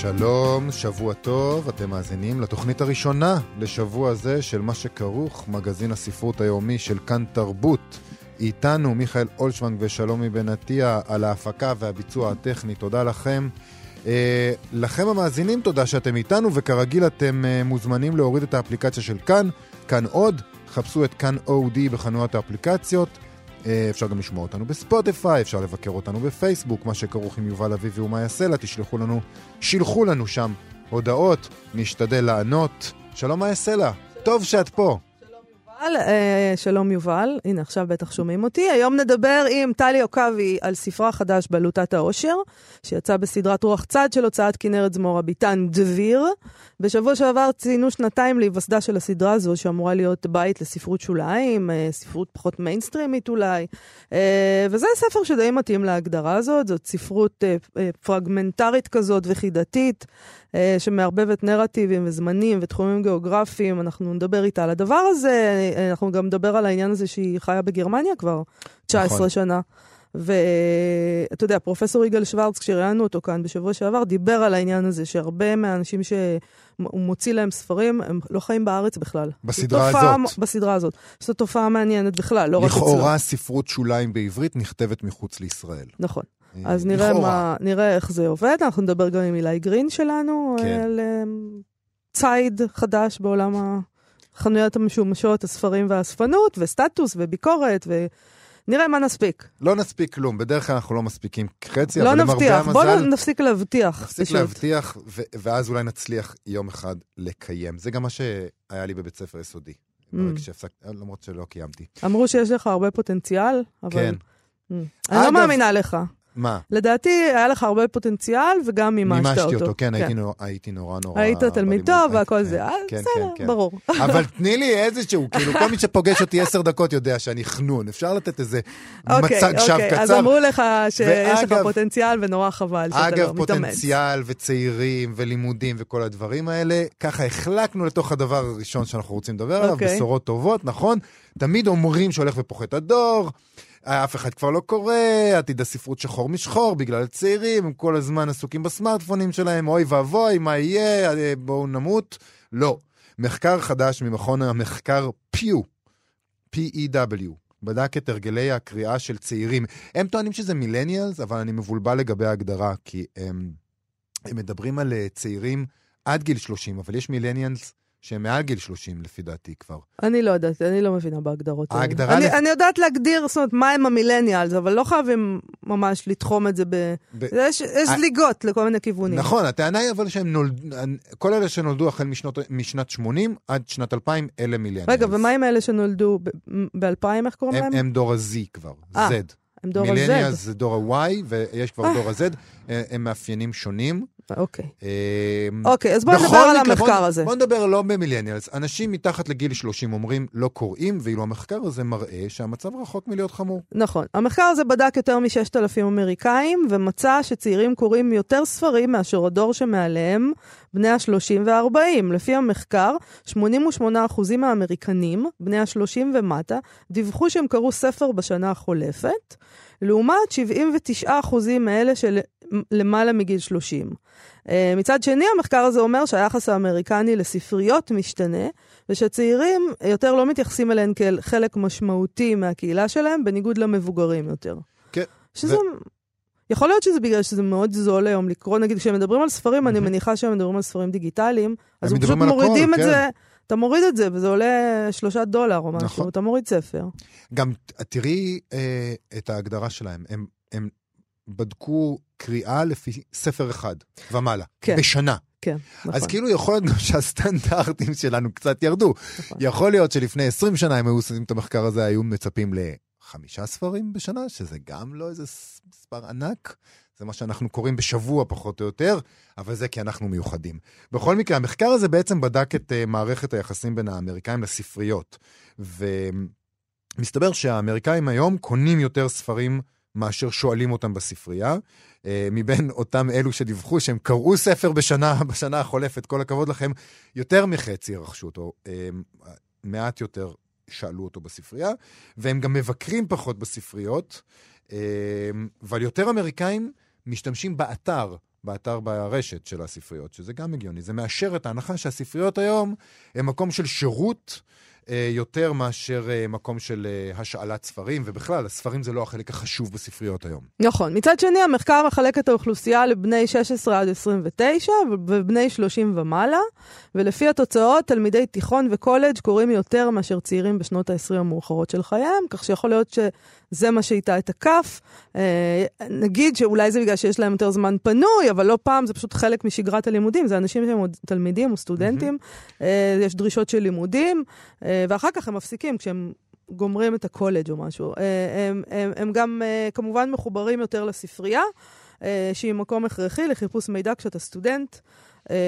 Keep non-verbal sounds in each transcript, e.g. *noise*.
שלום, שבוע טוב, אתם מאזינים לתוכנית הראשונה לשבוע זה של מה שכרוך, מגזין הספרות היומי של כאן תרבות. איתנו מיכאל אולשוונג ושלומי בן עטיה על ההפקה והביצוע הטכני, תודה לכם. אה, לכם המאזינים, תודה שאתם איתנו, וכרגיל אתם אה, מוזמנים להוריד את האפליקציה של כאן, כאן עוד, חפשו את כאן אודי בחנויות האפליקציות. אה, אפשר גם לשמוע אותנו בספוטיפיי, אפשר לבקר אותנו בפייסבוק, מה שכרוך עם יובל אביבי ומה יעשה לה, תשלחו לנו, שילחו לנו שם הודעות, נשתדל לענות. שלום מה יעשה לה, טוב שאת פה. יובל, אה, שלום יובל, הנה עכשיו בטח שומעים אותי. היום נדבר עם טלי עוקבי על ספרה חדש בעלותת העושר, שיצא בסדרת רוח צד של הוצאת כנרת זמורה ביטן דביר. בשבוע שעבר ציינו שנתיים להיווסדה של הסדרה הזו, שאמורה להיות בית לספרות שוליים, אה, ספרות פחות מיינסטרימית אולי. אה, וזה ספר שדי מתאים להגדרה הזאת, זאת ספרות פרגמנטרית כזאת וחידתית. שמערבבת נרטיבים וזמנים ותחומים גיאוגרפיים, אנחנו נדבר איתה על הדבר הזה, אנחנו גם נדבר על העניין הזה שהיא חיה בגרמניה כבר 19 נכון. שנה. ואתה יודע, פרופסור יגאל שוורץ, כשראיינו אותו כאן בשבוע שעבר, דיבר על העניין הזה, שהרבה מהאנשים שהוא מוציא להם ספרים, הם לא חיים בארץ בכלל. בסדרה זו תופעה, הזאת. בסדרה הזאת. זו תופעה מעניינת בכלל, לא רק אצלו. לכאורה ספרות שוליים בעברית נכתבת מחוץ לישראל. נכון. אה, אז נראה. מה, נראה איך זה עובד, אנחנו נדבר גם עם אילי גרין שלנו, כן. על אמ, ציד חדש בעולם החנויות המשומשות, הספרים והאספנות, וסטטוס וביקורת, ונראה מה נספיק. לא נספיק כלום, בדרך כלל אנחנו לא מספיקים חצי, לא אבל למרבה נבטיח, בואו המזל, נפסיק להבטיח. נפסיק פשוט. להבטיח, ו- ואז אולי נצליח יום אחד לקיים. זה גם מה שהיה לי בבית ספר יסודי. Mm. ברגע שהפסקתי, למרות שלא קיימתי. אמרו שיש לך הרבה פוטנציאל, אבל... כן. Mm. אני לא אגב- מאמינה לך. מה? לדעתי, היה לך הרבה פוטנציאל, וגם מימשת אותו. מימשתי אותו, כן, הייתי נורא- הייתי נורא נורא... היית תלמיד. טוב הייתי- והכל כן, זה, אה, כן, בסדר, כן, כן. ברור. אבל תני לי איזשהו, כאילו, כל מי שפוגש אותי עשר דקות יודע שאני חנון. אפשר לתת איזה אוקיי, מצג שווא אוקיי, אז קצר. אמרו לך שיש לך פוטנציאל ונורא חבל שאתה לא אגב, מתאמץ. פוטנציאל וצעירים ולימודים וכל הדברים האלה, ככה החלקנו לתוך הדבר הראשון שאנחנו רוצים לדבר עליו, אוקיי. בשורות טובות, נכון? תמיד אומרים שהולך ופוחת הדור, אף אחד כבר לא קורא, עתיד הספרות שחור משחור בגלל הצעירים, הם כל הזמן עסוקים בסמארטפונים שלהם, אוי ואבוי, מה יהיה, אה, בואו נמות. לא. מחקר חדש ממכון המחקר פיו, P-E-W, בדק את הרגלי הקריאה של צעירים. הם טוענים שזה מילניאלס, אבל אני מבולבל לגבי ההגדרה, כי הם, הם מדברים על אה, צעירים עד גיל 30, אבל יש מילניאלס שהם מעל גיל 30 לפי דעתי כבר. אני לא יודעת, אני לא מבינה בהגדרות האלה. ההגדרה אני, לפ- אני יודעת להגדיר, זאת אומרת, מה הם המילניאלס, אבל לא חייבים ממש לתחום את זה ב... ב- יש, יש אה, זליגות לכל מיני כיוונים. נכון, הטענה היא אבל שהם נולדו, כל אלה שנולדו החל משנות, משנת 80 עד שנת 2000, אלה מילניאלס. רגע, ומה עם אלה שנולדו ב-2000, איך קוראים להם? הם, דור ה-Z כבר, אה, Z. הם דור מילניאלס ה-Z. זה דור ה-Y, ויש כבר אה. דור ה-Z, אה, הם מאפיינים שונים. אוקיי. אה, אוקיי, אז בואו בכל נדבר על המחקר בוא, הזה. בוא נדבר לא במילניאלס. אנשים מתחת לגיל 30 אומרים לא קוראים, ואילו המחקר הזה מראה שהמצב רחוק מלהיות חמור. נכון. המחקר הזה בדק יותר מ-6,000 אמריקאים, ומצא שצעירים קוראים יותר ספרים מאשר הדור שמעליהם, בני ה-30 וה-40. לפי המחקר, 88% מהאמריקנים, בני ה-30 ומטה, דיווחו שהם קראו ספר בשנה החולפת, לעומת 79% מאלה של למעלה מגיל 30. Uh, מצד שני, המחקר הזה אומר שהיחס האמריקני לספריות משתנה, ושצעירים יותר לא מתייחסים אליהן כאל חלק משמעותי מהקהילה שלהם, בניגוד למבוגרים יותר. כן. שזה... יכול להיות שזה בגלל שזה מאוד זול היום לקרוא, נגיד, כשהם מדברים על ספרים, אני מניחה שהם מדברים על ספרים דיגיטליים, אז הם פשוט על הכל, מורידים את כן. זה, אתה מוריד את זה, וזה עולה שלושה דולר או משהו, נכון. אתה מוריד ספר. גם תראי אה, את ההגדרה שלהם. הם, הם בדקו קריאה לפי ספר אחד ומעלה, כן. בשנה. כן, נכון. אז כאילו יכול להיות גם שהסטנדרטים שלנו קצת ירדו. נכון. יכול להיות שלפני 20 שנה, אם היו עושים את המחקר הזה, היו מצפים לחמישה ספרים בשנה, שזה גם לא איזה מספר ענק. זה מה שאנחנו קוראים בשבוע פחות או יותר, אבל זה כי אנחנו מיוחדים. בכל מקרה, המחקר הזה בעצם בדק את uh, מערכת היחסים בין האמריקאים לספריות. ומסתבר שהאמריקאים היום קונים יותר ספרים מאשר שואלים אותם בספרייה. Uh, מבין אותם אלו שדיווחו שהם קראו ספר בשנה, *laughs* בשנה החולפת, כל הכבוד לכם, יותר מחצי רכשו אותו, uh, מעט יותר שאלו אותו בספרייה, והם גם מבקרים פחות בספריות, אבל יותר אמריקאים משתמשים באתר, באתר ברשת של הספריות, שזה גם הגיוני. זה מאשר את ההנחה שהספריות היום הן מקום של שירות אה, יותר מאשר אה, מקום של אה, השאלת ספרים, ובכלל, הספרים זה לא החלק החשוב בספריות היום. נכון. מצד שני, המחקר מחלק את האוכלוסייה לבני 16 עד 29 ובני 30 ומעלה, ולפי התוצאות, תלמידי תיכון וקולג' קוראים יותר מאשר צעירים בשנות ה-20 המאוחרות של חייהם, כך שיכול להיות שזה מה שאיתה את הכף. נגיד שאולי זה בגלל שיש להם יותר זמן פנוי, אבל לא פעם זה פשוט חלק משגרת הלימודים, זה אנשים שהם עוד תלמידים או סטודנטים, mm-hmm. יש דרישות של לימודים. ואחר כך הם מפסיקים כשהם גומרים את הקולג' או משהו. אה, הם, הם, הם גם אה, כמובן מחוברים יותר לספרייה, אה, שהיא מקום הכרחי לחיפוש מידע כשאתה סטודנט.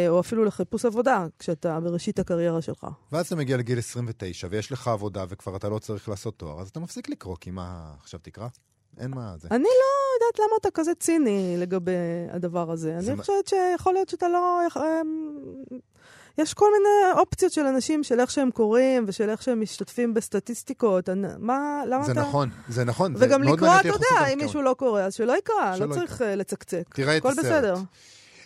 או אפילו לחיפוש עבודה, כשאתה בראשית הקריירה שלך. ואז אתה מגיע לגיל 29, ויש לך עבודה, וכבר אתה לא צריך לעשות תואר, אז אתה מפסיק לקרוא, כי מה, עכשיו תקרא? אין מה זה. אני לא יודעת למה אתה כזה ציני לגבי הדבר הזה. אני חושבת שיכול להיות שאתה לא... יש כל מיני אופציות של אנשים, של איך שהם קוראים ושל איך שהם משתתפים בסטטיסטיקות. מה, למה זה אתה... זה נכון, זה נכון. וגם לקרוא, אתה יודע, אם מישהו לא קורא, אז שלא יקרא, לא צריך יקרא. לצקצק. תראה את הסרט. הכל בסדר.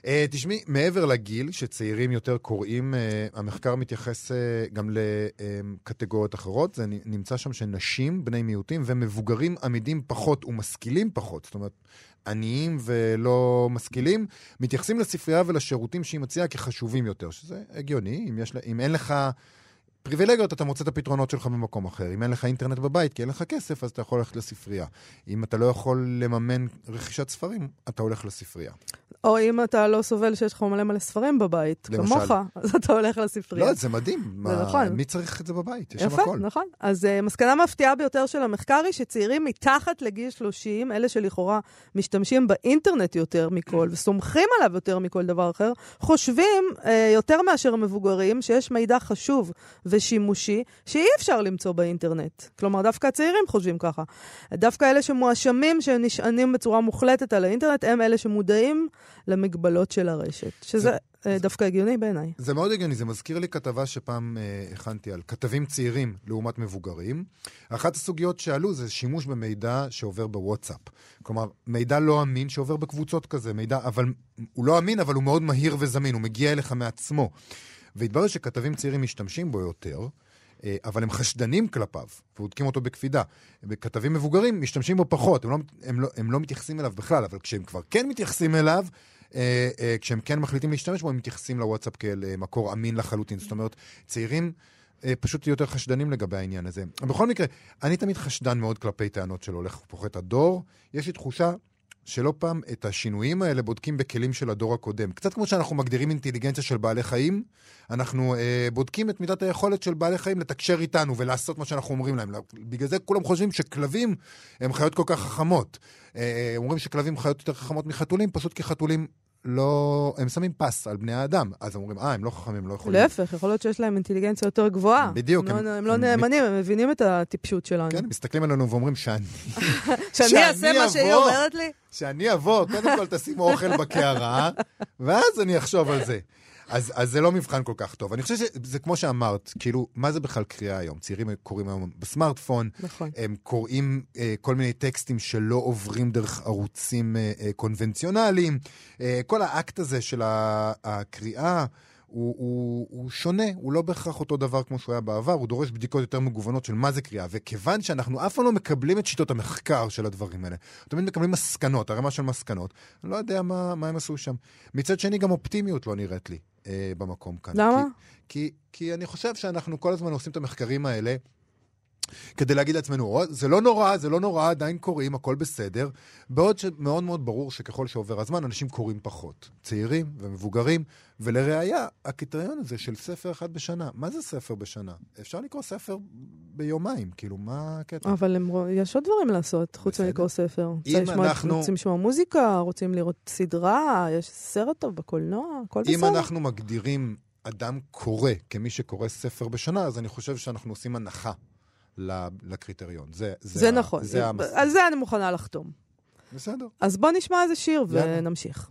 Uh, תשמעי, מעבר לגיל, שצעירים יותר קוראים, uh, המחקר מתייחס uh, גם לקטגוריות אחרות. זה נמצא שם שנשים, בני מיעוטים ומבוגרים עמידים פחות ומשכילים פחות. זאת אומרת, עניים ולא משכילים, מתייחסים לספרייה ולשירותים שהיא מציעה כחשובים יותר, שזה הגיוני, אם, יש, אם אין לך פריבילגיות, אתה מוצא את הפתרונות שלך במקום אחר. אם אין לך אינטרנט בבית כי אין לך כסף, אז אתה יכול ללכת לספרייה. אם אתה לא יכול לממן רכישת ספרים, אתה הולך לספרייה. או אם אתה לא סובל שיש לך מלא מלא ספרים בבית, למשל. כמוך, אז אתה הולך לספרייה. לא, זה מדהים. זה מה, נכון. מי צריך את זה בבית? יש שם הכל. יפה, נכון. אז uh, מסקנה מפתיעה ביותר של המחקר היא שצעירים מתחת לגיל 30, אלה שלכאורה משתמשים באינטרנט יותר מכל, *clears throat* וסומכים עליו יותר מכל דבר אחר, חושבים uh, יותר מאשר המבוגרים שיש מידע חשוב ושימושי שאי אפשר למצוא באינטרנט. כלומר, דווקא הצעירים חושבים ככה. דווקא אלה שמואשמים שהם נשענים בצורה מוחלטת על האינטרנט, הם אלה שמודעים למגבלות של הרשת, שזה זה, אה, דווקא הגיוני בעיניי. זה מאוד הגיוני, זה מזכיר לי כתבה שפעם אה, הכנתי על כתבים צעירים לעומת מבוגרים. אחת הסוגיות שעלו זה שימוש במידע שעובר בוואטסאפ. כלומר, מידע לא אמין שעובר בקבוצות כזה, מידע, אבל הוא לא אמין, אבל הוא מאוד מהיר וזמין, הוא מגיע אליך מעצמו. והתברר שכתבים צעירים משתמשים בו יותר, אה, אבל הם חשדנים כלפיו, ובודקים אותו בקפידה. כתבים מבוגרים משתמשים בו פחות, הם לא, הם, לא, הם לא מתייחסים אליו בכלל, אבל כשהם כבר כן מתייחסים אליו, אה, אה, כשהם כן מחליטים להשתמש בו, הם מתייחסים לוואטסאפ כאל מקור אמין לחלוטין. זאת אומרת, צעירים... פשוט יותר חשדנים לגבי העניין הזה. בכל מקרה, אני תמיד חשדן מאוד כלפי טענות של הולך ופוחת הדור. יש לי תחושה שלא פעם את השינויים האלה בודקים בכלים של הדור הקודם. קצת כמו שאנחנו מגדירים אינטליגנציה של בעלי חיים, אנחנו אה, בודקים את מידת היכולת של בעלי חיים לתקשר איתנו ולעשות מה שאנחנו אומרים להם. בגלל זה כולם חושבים שכלבים הם חיות כל כך חכמות. אה, אומרים שכלבים חיות יותר חכמות מחתולים, פשוט כי חתולים לא, הם שמים פס על בני האדם, אז הם אומרים, אה, הם לא חכמים, הם לא יכולים. להפך, יכול להיות שיש להם אינטליגנציה יותר גבוהה. בדיוק. הם, הם, הם לא נאמנים, הם מבינים את הטיפשות שלנו. כן, מסתכלים עלינו ואומרים *laughs* שאני... שאני אעשה מה שהיא אומרת לי? שאני אבוא, קודם כל תשים אוכל בקערה, ואז אני אחשוב על זה. אז, אז זה לא מבחן כל כך טוב. אני חושב שזה כמו שאמרת, כאילו, מה זה בכלל קריאה היום? צעירים קוראים היום בסמארטפון, נכון. הם קוראים אה, כל מיני טקסטים שלא עוברים דרך ערוצים אה, אה, קונבנציונליים. אה, כל האקט הזה של הקריאה... הוא, הוא, הוא שונה, הוא לא בהכרח אותו דבר כמו שהוא היה בעבר, הוא דורש בדיקות יותר מגוונות של מה זה קריאה. וכיוון שאנחנו אף פעם לא מקבלים את שיטות המחקר של הדברים האלה, תמיד מקבלים מסקנות, הרמה של מסקנות, אני לא יודע מה, מה הם עשו שם. מצד שני, גם אופטימיות לא נראית לי. אה, במקום כאן. למה? כי, כי, כי אני חושב שאנחנו כל הזמן עושים את המחקרים האלה. כדי להגיד לעצמנו, זה לא נורא, זה לא נורא, עדיין קוראים, הכל בסדר. בעוד שמאוד מאוד ברור שככל שעובר הזמן, אנשים קוראים פחות. צעירים ומבוגרים, ולראיה, הקריטריון הזה של ספר אחד בשנה. מה זה ספר בשנה? אפשר לקרוא ספר ביומיים, כאילו, מה הקטע? אבל הם, יש עוד דברים לעשות, חוץ. מלקרוא ספר. אם לשמוע- אנחנו- רוצים לשמוע מוזיקה, רוצים לראות סדרה, יש סרט טוב בקולנוע, הכל אם בסדר. אנחנו מגדירים אדם קורא כמי שקורא ספר בשנה, אז אני חושב שאנחנו עושים הנחה לקריטריון. זה, זה, זה ה- נכון, זה המס... על זה אני מוכנה לחתום. בסדר. אז בוא נשמע איזה שיר יאללה. ונמשיך.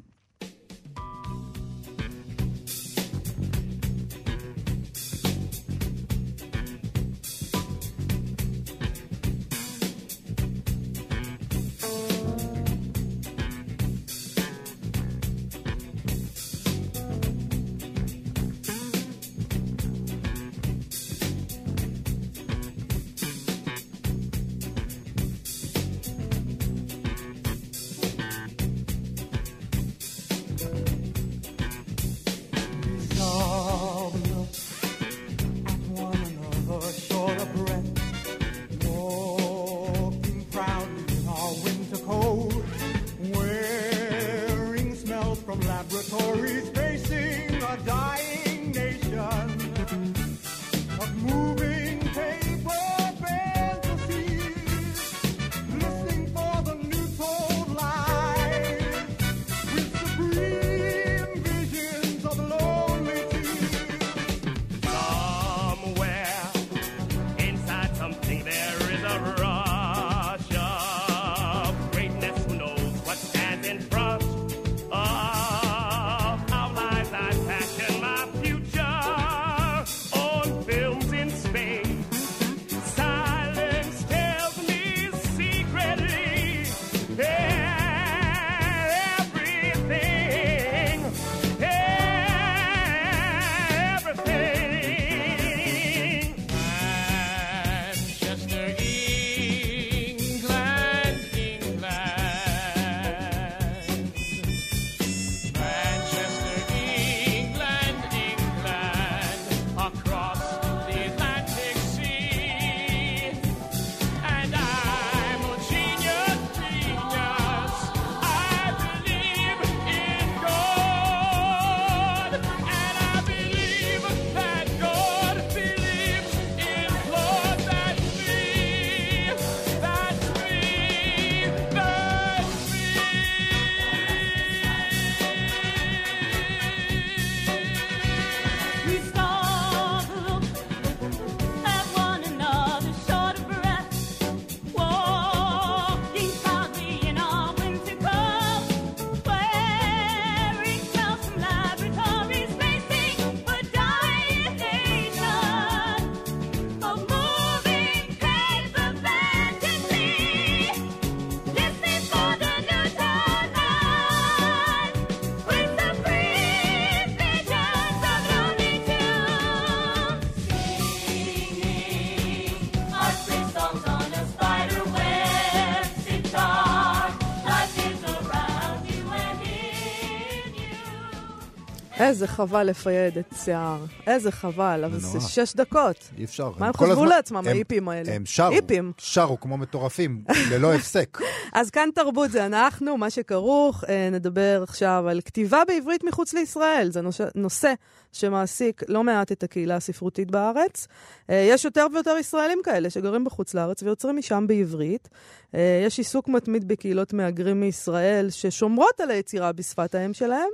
איזה חבל לפייד את שיער. איזה חבל, אבל זה. שש דקות. אי אפשר. מה הם חשבו לעצמם, ההיפים האלה? הם שרו, היפים. שרו כמו מטורפים, ללא *laughs* הפסק. אז כאן תרבות זה אנחנו, מה שכרוך. אה, נדבר עכשיו על כתיבה בעברית מחוץ לישראל. זה נושא, נושא שמעסיק לא מעט את הקהילה הספרותית בארץ. אה, יש יותר ויותר ישראלים כאלה שגרים בחוץ לארץ ויוצרים משם בעברית. אה, יש עיסוק מתמיד בקהילות מהגרים מישראל ששומרות על היצירה בשפת האם שלהם.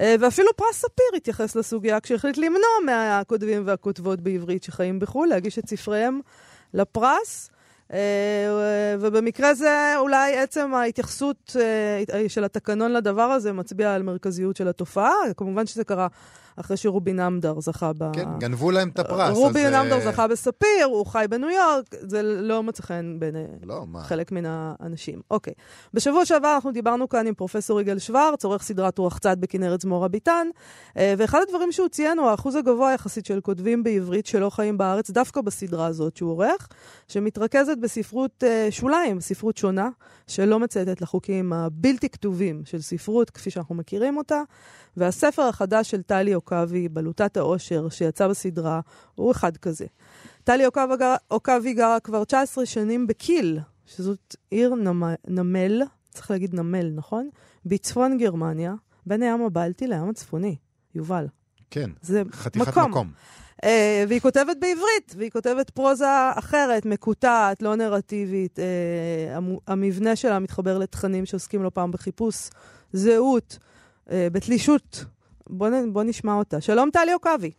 אה, ואפילו פרס ספיר התייחס לסוגיה כשהחליט למנוע מהכותבים והכותבות בעברית שחיים בחו"ל להגיש את ספריהם לפרס. אה, ובמקרה זה אולי עצם ההתייחסות אה, של התקנון לדבר הזה מצביע על מרכזיות של התופעה. כמובן שזה קרה אחרי שרובין אמדר זכה ב... כן, גנבו להם את הפרס. רובין אז, אה, אמדר זכה בספיר, הוא חי בניו יורק, זה לא מצא חן בעיני לא? חלק מן האנשים. אוקיי. בשבוע שעבר אנחנו דיברנו כאן עם פרופסור יגאל שוורץ, עורך סדרת רוח צד בכנרת זמורה ביטן, אה, ואחד הדברים שהוא ציין הוא האחוז הגבוה יחסית של כותבים בעברית שלא חיים בארץ, דווקא בסדרה הזאת שהוא עורך, שמתרכזת בספרות אה, שוליים, ספרות שונה, שלא מצייתת לחוקים הבלתי כתובים של ספרות, כפי שאנחנו מכירים אותה. והספר החדש של טלי עוקבי, בלוטת העושר, שיצא בסדרה, הוא אחד כזה. טלי עוקבי גר- עוקבי גרה כבר 19 שנים בקיל, שזאת עיר נמ- נמל, צריך להגיד נמל, נכון? בצפון גרמניה, בין הים הבלטי לים הצפוני. יובל. כן, זה חתיכת מקום. מקום. אה, והיא כותבת בעברית, והיא כותבת פרוזה אחרת, מקוטעת, לא נרטיבית. אה, המו- המבנה שלה מתחבר לתכנים שעוסקים לא פעם בחיפוש זהות, אה, בתלישות. בוא, נ- בוא נשמע אותה. שלום, טלי עוקבי.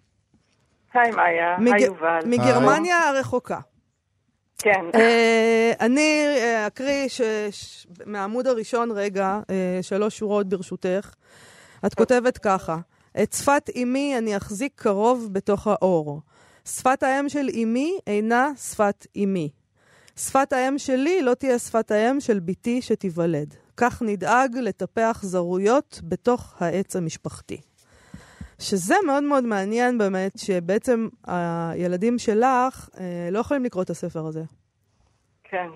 היי מאיה, מג- היי יובל. מגרמניה הרחוקה. כן, אה, אני אה, אקריא ש- ש- מהעמוד הראשון רגע, אה, שלוש שורות ברשותך. את כותבת ככה: את שפת אמי אני אחזיק קרוב בתוך האור. שפת האם של אמי אינה שפת אמי. שפת האם שלי לא תהיה שפת האם של בתי שתיוולד. כך נדאג לטפח זרויות בתוך העץ המשפחתי. שזה מאוד מאוד מעניין באמת, שבעצם הילדים שלך אה, לא יכולים לקרוא את הספר הזה. כן.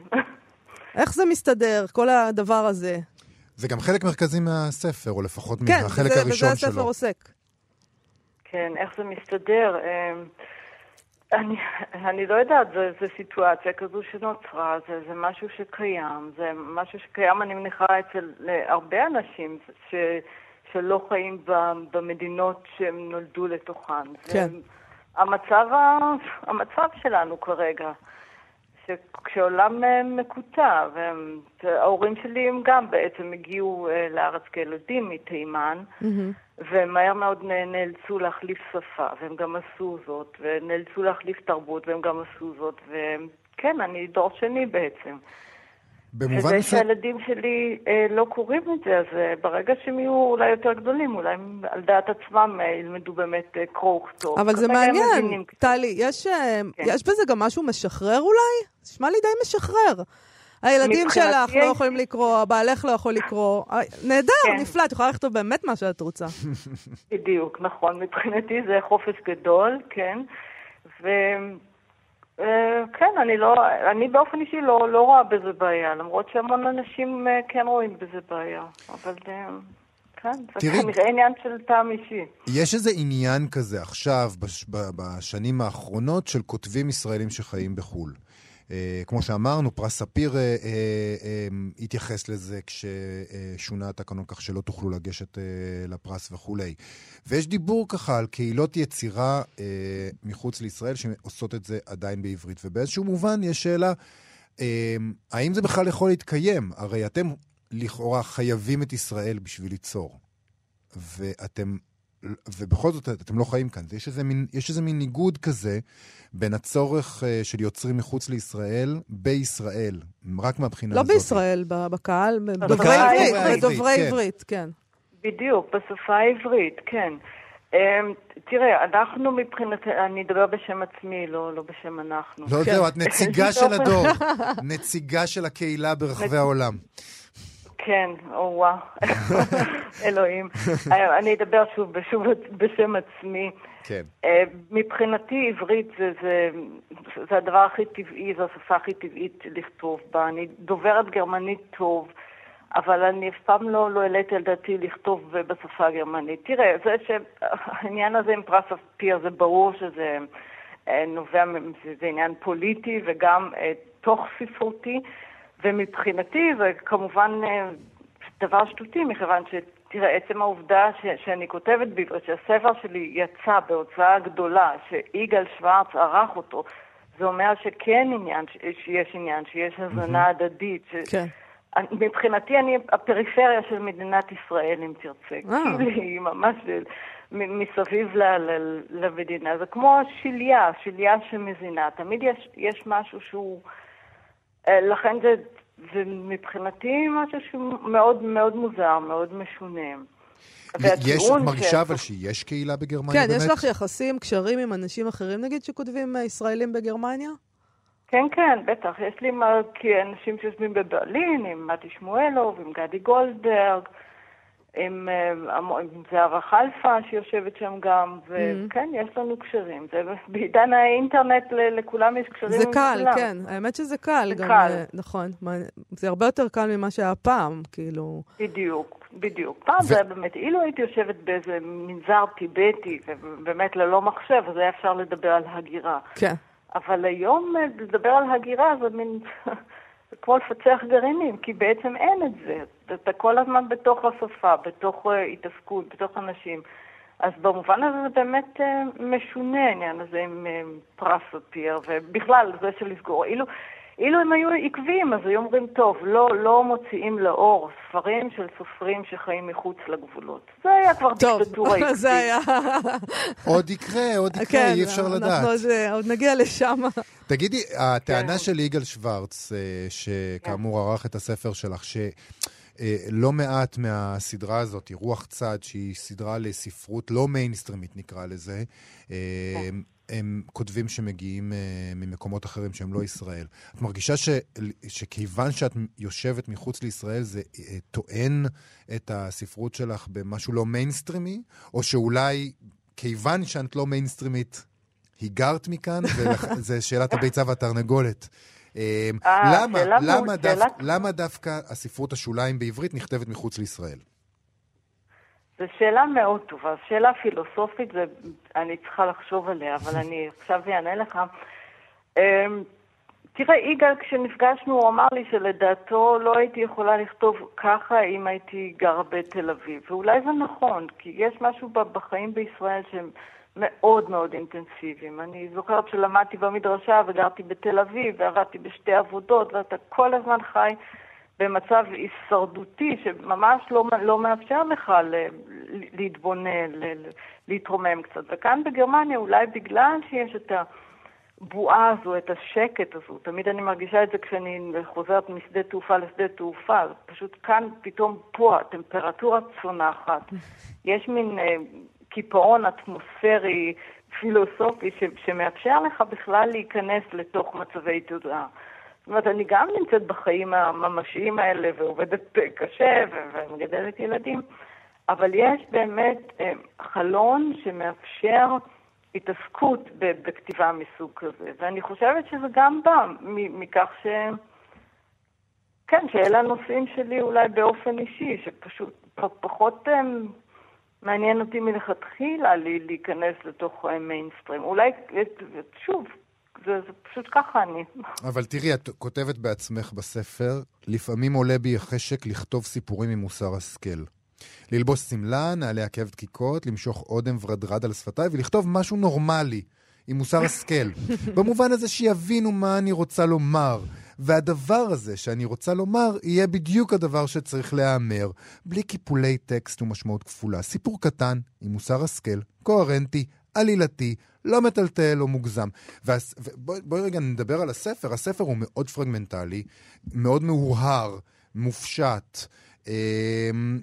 איך זה מסתדר, כל הדבר הזה? זה גם חלק מרכזי מהספר, או לפחות כן, מהחלק וזה, הראשון וזה הספר שלו. עוסק. כן, איך זה מסתדר? אמ, אני, אני לא יודעת, זו, זו סיטואציה כזו שנוצרה, זה, זה משהו שקיים, זה משהו שקיים, אני מניחה, אצל הרבה אנשים ש, שלא חיים במדינות שהם נולדו לתוכן. כן. המצב, ה, המצב שלנו כרגע, שכשעולם אה, מקוטע, וההורים שלי הם גם בעצם הגיעו אה, לארץ כילדים מתימן, מהמם. ומהר מאוד נ- נאלצו להחליף שפה, והם גם עשו זאת, ונאלצו להחליף תרבות, והם גם עשו זאת, וכן, אני דור שני בעצם. במובן וזה מסוים... שהילדים שלי אה, לא קוראים את זה, אז אה, ברגע שהם יהיו אולי יותר גדולים, אולי הם על דעת עצמם אה, ילמדו באמת אה, קרוא וכתוב. אבל זה מעניין. טלי, יש, אה, כן. יש בזה גם משהו משחרר אולי? נשמע לי די משחרר. הילדים שלך לא הייתי- יכולים לקרוא, הבעלך לא יכול לקרוא. אה, נהדר, כן. נפלא, את יכולה לכתוב באמת מה שאת רוצה. בדיוק, נכון. מבחינתי זה חופש גדול, כן. ו... אה, כן, אני לא, אני באופן אישי לא, לא רואה בזה בעיה, למרות שהמון אנשים אה, כן רואים בזה בעיה. אבל אה, כן, זה תראי- כנראה עניין של טעם אישי. יש איזה עניין כזה עכשיו, בש, בשנים האחרונות, של כותבים ישראלים שחיים בחו"ל. אה, כמו שאמרנו, פרס ספיר אה, אה, התייחס לזה כששונה התקנון כך שלא תוכלו לגשת לפרס וכולי. ויש דיבור ככה על קהילות יצירה מחוץ לישראל שעושות את זה עדיין בעברית. ובאיזשהו מובן יש שאלה, האם זה בכלל יכול להתקיים? הרי אתם לכאורה חייבים את ישראל בשביל ליצור. ואתם, ובכל זאת אתם לא חיים כאן. יש איזה מין, יש איזה מין ניגוד כזה בין הצורך uh, של יוצרים מחוץ לישראל בישראל, רק מהבחינה לא הזאת. בישראל, ב- בקהל, ב- בקהל, דוברי עברית, דוברי בדוברי עברית, כן. עברית, כן. בדיוק, בשפה העברית, כן. אמ, תראה, אנחנו מבחינת, אני אדבר בשם עצמי, לא, לא בשם אנחנו. לא, כן. זהו, את נציגה של הדור, *laughs* נציגה של הקהילה ברחבי העולם. כן, או וואו, אלוהים. אה, אני אדבר שוב, שוב בשם עצמי. כן. אה, מבחינתי עברית זה, זה, זה הדבר הכי טבעי, זו השפה הכי טבעית לכתוב בה. אני דוברת גרמנית טוב, אבל אני אף פעם לא, לא העליתי על דעתי לכתוב בשפה הגרמנית. תראה, זה שהעניין הזה עם פרס ספיר, זה ברור שזה אה, נובע, זה, זה עניין פוליטי וגם תוך ספרותי, ומבחינתי זה כמובן אה, דבר שטותי, מכיוון ש... תראה, עצם העובדה ש, שאני כותבת בעברית, שהספר שלי יצא בהוצאה גדולה, שיגאל שוורץ ערך אותו, זה אומר שכן עניין, ש- שיש עניין, שיש הזנה הדדית. ש... כן. מבחינתי אני הפריפריה של מדינת ישראל, אם תרצה. אה. כאילו היא ממש מסביב ל- ל- למדינה. זה כמו שליה, שליה שמזינה. תמיד יש, יש משהו שהוא... אה, לכן זה, זה מבחינתי משהו שהוא מאוד מאוד מוזר, מאוד משונה. יש, את והטיעון מרגישה ש- אבל שיש קהילה בגרמניה כן, באמת? יש לך יחסים, קשרים עם אנשים אחרים, נגיד, שכותבים אה, ישראלים בגרמניה? כן, כן, בטח. יש לי מה- כי אנשים שיושבים בברלין, עם מתי שמואלוב, עם גדי גולדברג, עם, אה, עם עם זהבה חלפה שיושבת שם גם, וכן, יש לנו קשרים. זה, *laughs* בעידן האינטרנט ל- לכולם יש קשרים זה עם קל, כולם. כן. האמת שזה קל. זה גם, קל. אה, נכון. זה הרבה יותר קל ממה שהיה פעם, כאילו. בדיוק, בדיוק. פעם ו- זה היה באמת, אילו הייתי יושבת באיזה מנזר טיבטי, ובאמת ללא מחשב, אז היה אפשר לדבר על הגירה. כן. אבל היום אה, לדבר על הגירה זה מין... *laughs* כמו לפצח גרעינים, כי בעצם אין את זה. אתה כל הזמן בתוך השפה, בתוך uh, התעסקות, בתוך אנשים. אז במובן הזה זה באמת אה, משונה העניין הזה עם אה, פרס ספיר, ובכלל זה של לסגור. אילו, אילו הם היו עקביים, אז היו אומרים, טוב, לא, לא מוציאים לאור ספרים של סופרים שחיים מחוץ לגבולות. זה היה כבר טוב, דיקטטורה *laughs* עקבית. זה היה... עוד יקרה, עוד *laughs* יקרה, כן, אי אפשר אנחנו לדעת. עוד, אה, עוד נגיע לשם. *laughs* תגידי, הטענה כן. של יגאל שוורץ, אה, שכאמור ערך את הספר שלך, שלא מעט מהסדרה הזאת, רוח צד, שהיא סדרה לספרות לא מיינסטרימית נקרא לזה, אה, כן. הם כותבים שמגיעים אה, ממקומות אחרים שהם לא ישראל. את מרגישה ש, שכיוון שאת יושבת מחוץ לישראל זה אה, טוען את הספרות שלך במשהו לא מיינסטרימי? או שאולי כיוון שאת לא מיינסטרימית היגרת מכאן? וזה *laughs* שאלת הביצה והתרנגולת. אה, למה דווקא הספרות השוליים בעברית נכתבת מחוץ לישראל? זו שאלה מאוד טובה, שאלה פילוסופית, זה, אני צריכה לחשוב עליה, אבל אני *laughs* עכשיו אענה לך. אמ, תראה, יגאל, כשנפגשנו, הוא אמר לי שלדעתו לא הייתי יכולה לכתוב ככה אם הייתי גרה בתל אביב. ואולי זה נכון, כי יש משהו בחיים בישראל שהם מאוד מאוד אינטנסיביים. אני זוכרת שלמדתי במדרשה וגרתי בתל אביב ועבדתי בשתי עבודות, ואתה כל הזמן חי במצב הישרדותי שממש לא, לא מאפשר לך ל, להתבונן, ל, להתרומם קצת. וכאן בגרמניה, אולי בגלל שיש את הבועה הזו, את השקט הזו, תמיד אני מרגישה את זה כשאני חוזרת משדה תעופה לשדה תעופה, פשוט כאן פתאום פה הטמפרטורה צונחת. *laughs* יש מין אה, קיפאון אטמוספרי פילוסופי ש, שמאפשר לך בכלל להיכנס לתוך מצבי תודעה. זאת אומרת, אני גם נמצאת בחיים הממשיים האלה ועובדת קשה ומגדלת ילדים, אבל יש באמת אה, חלון שמאפשר התעסקות בכתיבה מסוג כזה, ואני חושבת שזה גם בא מכך ש... כן, שאלה הנושאים שלי אולי באופן אישי, שפשוט פחות אה, מעניין אותי מלכתחילה להיכנס לתוך המיינסטרים. אולי, שוב, זה, זה פשוט ככה אני. אבל תראי, את כותבת בעצמך בספר, לפעמים עולה בי החשק לכתוב סיפורים ממוסר השכל. ללבוש שמלה, נעלי עקב דקיקות, למשוך אודם ורדרד על שפתיי ולכתוב משהו נורמלי, עם מוסר השכל. *laughs* במובן הזה שיבינו מה אני רוצה לומר. והדבר הזה שאני רוצה לומר, יהיה בדיוק הדבר שצריך להיאמר, בלי קיפולי טקסט ומשמעות כפולה. סיפור קטן, עם מוסר השכל, קוהרנטי, עלילתי, לא מטלטל או מוגזם. והס... ובואי בואי רגע נדבר על הספר. הספר הוא מאוד פרגמנטלי, מאוד מהורהר, מופשט. אמ,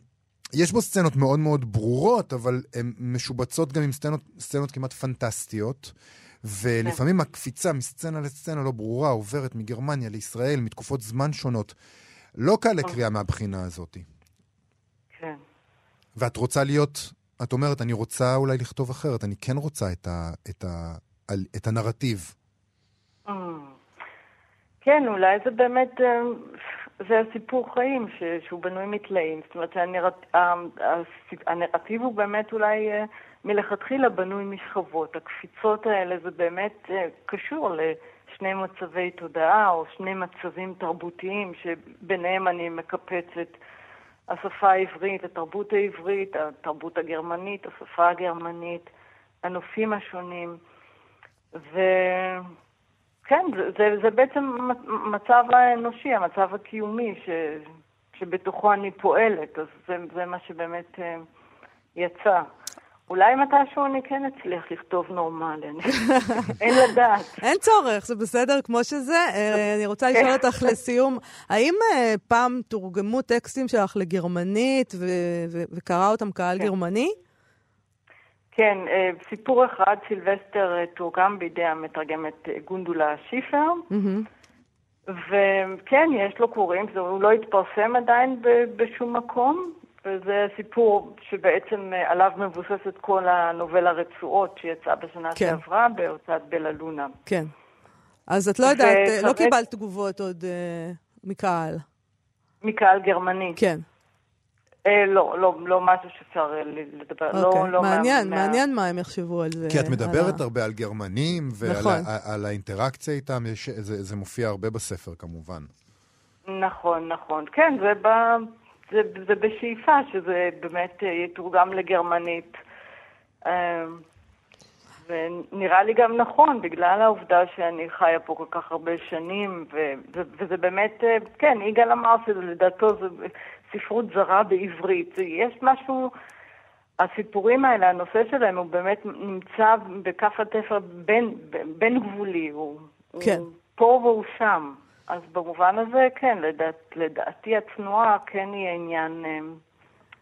יש בו סצנות מאוד מאוד ברורות, אבל הן משובצות גם עם סצנות, סצנות כמעט פנטסטיות. ולפעמים הקפיצה מסצנה לסצנה לא ברורה עוברת מגרמניה לישראל, מתקופות זמן שונות. לא קל לקריאה מהבחינה הזאת. כן. ואת רוצה להיות, את אומרת, אני רוצה אולי לכתוב אחרת, אני כן רוצה את, ה, את, ה, את הנרטיב. Mm. כן, אולי זה באמת, אה, זה הסיפור חיים ש, שהוא בנוי מתלאים. זאת אומרת שהנרט, ה- הס- הנרטיב הוא באמת אולי אה, מלכתחילה בנוי משכבות. הקפיצות האלה זה באמת אה, קשור לשני מצבי תודעה או שני מצבים תרבותיים שביניהם אני מקפצת השפה העברית, התרבות העברית, התרבות הגרמנית, השפה הגרמנית, הנופים השונים. ו... כן, זה, זה, זה בעצם מצב האנושי, המצב הקיומי ש, שבתוכו אני פועלת, אז זה, זה מה שבאמת אה, יצא. אולי מתישהו אני כן אצליח לכתוב נורמלי, אני... *laughs* אין לדעת. אין צורך, זה בסדר כמו שזה. אה, *laughs* אני רוצה לשאול אותך לסיום, האם אה, פעם תורגמו טקסטים שלך לגרמנית וקרא אותם קהל כן. גרמני? כן, אה, סיפור אחד, סילבסטר תורגם בידי המתרגמת גונדולה שיפר. וכן, יש לו קוראים, הוא לא התפרסם עדיין בשום מקום, וזה סיפור שבעצם אה, עליו מבוססת כל הנובלה רצועות שיצאה בשנה כן. שעברה בהוצאת בלה לונה. כן. אז את לא יודעת, אה, לא קיבלת תגובות עוד אה, מקהל. מקהל גרמני. כן. אה, לא, לא, לא משהו שאפשר לדבר, אוקיי. לא, לא מעניין, מה- מעניין מה הם יחשבו על זה. כי את מדברת על הרבה על גרמנים, ועל נכון. ה- על האינטראקציה איתם, יש, זה, זה מופיע הרבה בספר כמובן. נכון, נכון. כן, זה, זה, זה בשאיפה שזה באמת אה, יתורגם לגרמנית. אה, ונראה לי גם נכון, בגלל העובדה שאני חיה פה כל כך הרבה שנים, ו- ו- וזה באמת, אה, כן, יגאל אמר שלדעתו זה ספרות זרה בעברית. יש משהו, הסיפורים האלה, הנושא שלהם הוא באמת נמצא בכף התפר בין, בין גבולי, הוא, כן. הוא פה והוא שם. אז במובן הזה, כן, לדעת, לדעתי הצנועה כן יהיה עניין... אה,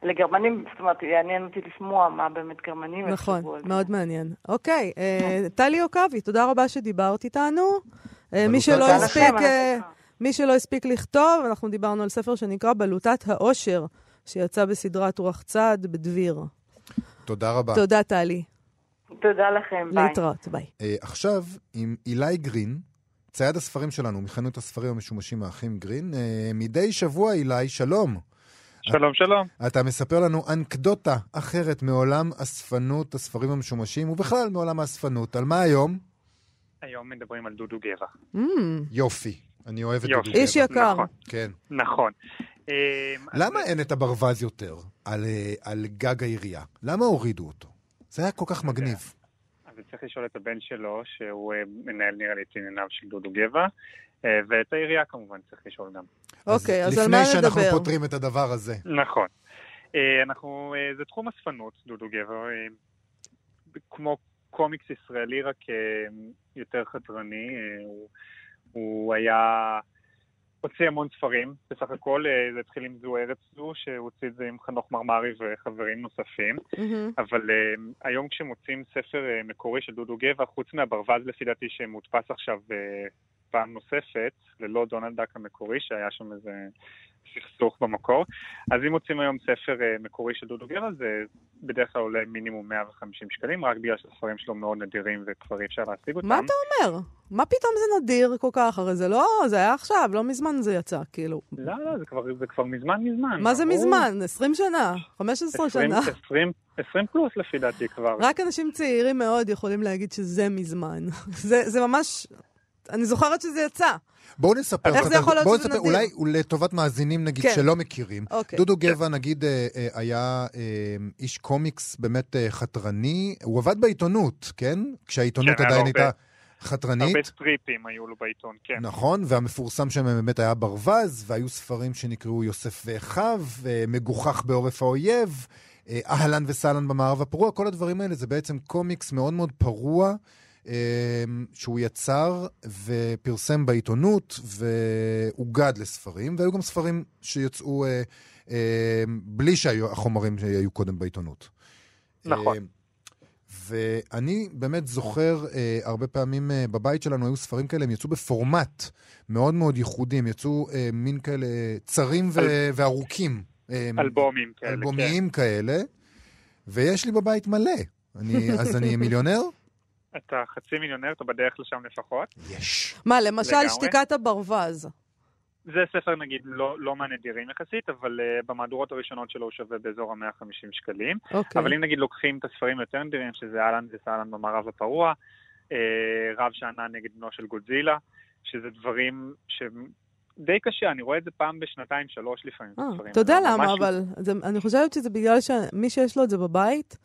לגרמנים, זאת אומרת, יעניין אותי לשמוע מה באמת גרמנים נכון, יחשבו על זה. מאוד מעניין. אוקיי, אה, טלי עוקבי, תודה רבה שדיברת איתנו. אה, מי שלא. הספיק, אה, מי שלא הספיק לכתוב, אנחנו דיברנו על ספר שנקרא בלוטת האושר, שיצא בסדרת רוח צד בדביר. תודה רבה. תודה, טלי. תודה לכם, ביי. להתראות, ביי. אה, עכשיו, עם אילי גרין, צייד הספרים שלנו, מחנות הספרים המשומשים האחים גרין. אה, מדי שבוע, אילי, שלום. שלום, שלום. אתה מספר לנו אנקדוטה אחרת מעולם אספנות הספרים המשומשים, ובכלל מעולם האספנות. על מה היום? היום מדברים על דודו גבע. ממ, יופי. אני אוהב את יופי. דודו איש גבע. יקר. נכון. כן. נכון. למה אז- אין את הברווז יותר על, אה, על גג העירייה? למה הורידו אותו? זה היה כל כך מגניב. אז צריך לשאול את הבן שלו, שהוא אה, מנהל נראה לי את ענייניו של דודו גבע, אה, ואת העירייה כמובן צריך לשאול גם. אוקיי, אז על מה לפני שאנחנו נדבר? פותרים את הדבר הזה. נכון. אה, אנחנו, זה תחום אספנות, דודו גבע, כמו קומיקס ישראלי, רק יותר חתרני. הוא, הוא היה... הוציא המון ספרים, בסך הכל אה, זה התחיל עם זו ארץ זו, שהוא הוציא את זה עם חנוך מרמרי וחברים נוספים. אבל uh, היום כשמוצאים ספר uh, מקורי של דודו גבע, חוץ מהברווז לפי דעתי שמודפס עכשיו פעם נוספת, ללא דונלד דאק המקורי, שהיה שם איזה סכסוך במקור, אז אם מוצאים היום ספר uh, מקורי של דודו גבע, זה בדרך כלל עולה מינימום 150 שקלים, רק בגלל שהספרים שלו מאוד נדירים וכבר אי אפשר להשיג אותם. מה אתה אומר? מה פתאום זה נדיר כל כך? הרי זה לא, זה היה עכשיו, לא מזמן זה יצא, כאילו. לא, לא, זה כבר, זה כבר מזמן מזמן. מה זה. מזמן? 20 שנה? 15 20, שנה? 20, 20 פלוס לפי דעתי כבר. רק אנשים צעירים מאוד יכולים להגיד שזה מזמן. *laughs* זה, זה ממש... אני זוכרת שזה יצא. בואו נספר. איך זה יכול להיות בואו שזה נספר, נדיר? אולי לטובת מאזינים, נגיד, כן. שלא מכירים. אוקיי. דודו גבע, נגיד, אה, אה, היה אה, איש קומיקס באמת חתרני. הוא עבד בעיתונות, כן? כשהעיתונות כן, עדיין הייתה הרבה- חתרנית. הרבה סטריפים היו לו בעיתון, כן. נכון, והמפורסם שם באמת היה ברווז, והיו ספרים שנקראו יוסף ואחיו, מגוחך בעורף האויב, אה, אהלן וסהלן במערב הפרוע, כל הדברים האלה זה בעצם קומיקס מאוד מאוד פרוע, שהוא יצר ופרסם בעיתונות, ואוגד לספרים, והיו גם ספרים שיצאו אה, אה, בלי שהחומרים שהיו קודם בעיתונות. נכון. אה, ואני באמת זוכר, אה, הרבה פעמים אה, בבית שלנו היו ספרים כאלה, הם יצאו בפורמט מאוד מאוד ייחודי, הם יצאו אה, מין כאלה צרים ו- אל- וארוכים. אה, אלבומים כאלה, אלבומיים כאלה, ויש לי בבית מלא. אני, אז אני מיליונר? אתה חצי מיליונר, אתה בדרך לשם לפחות. יש. מה, למשל לגמרי. שתיקת הברווז. זה ספר נגיד לא, לא מהנדירים יחסית, אבל uh, במהדורות הראשונות שלו הוא שווה באזור ה-150 שקלים. אוקיי. אבל אם נגיד לוקחים את הספרים היותר נדירים, שזה אהלן וסהלן במערב הפרוע, uh, רב שענן נגד בנו של גודזילה, שזה דברים שהם די קשה, אני רואה את זה פעם בשנתיים, שלוש לפעמים. אה, אתה יודע למה, אבל זה, אני חושבת שזה בגלל שמי שיש לו את זה בבית,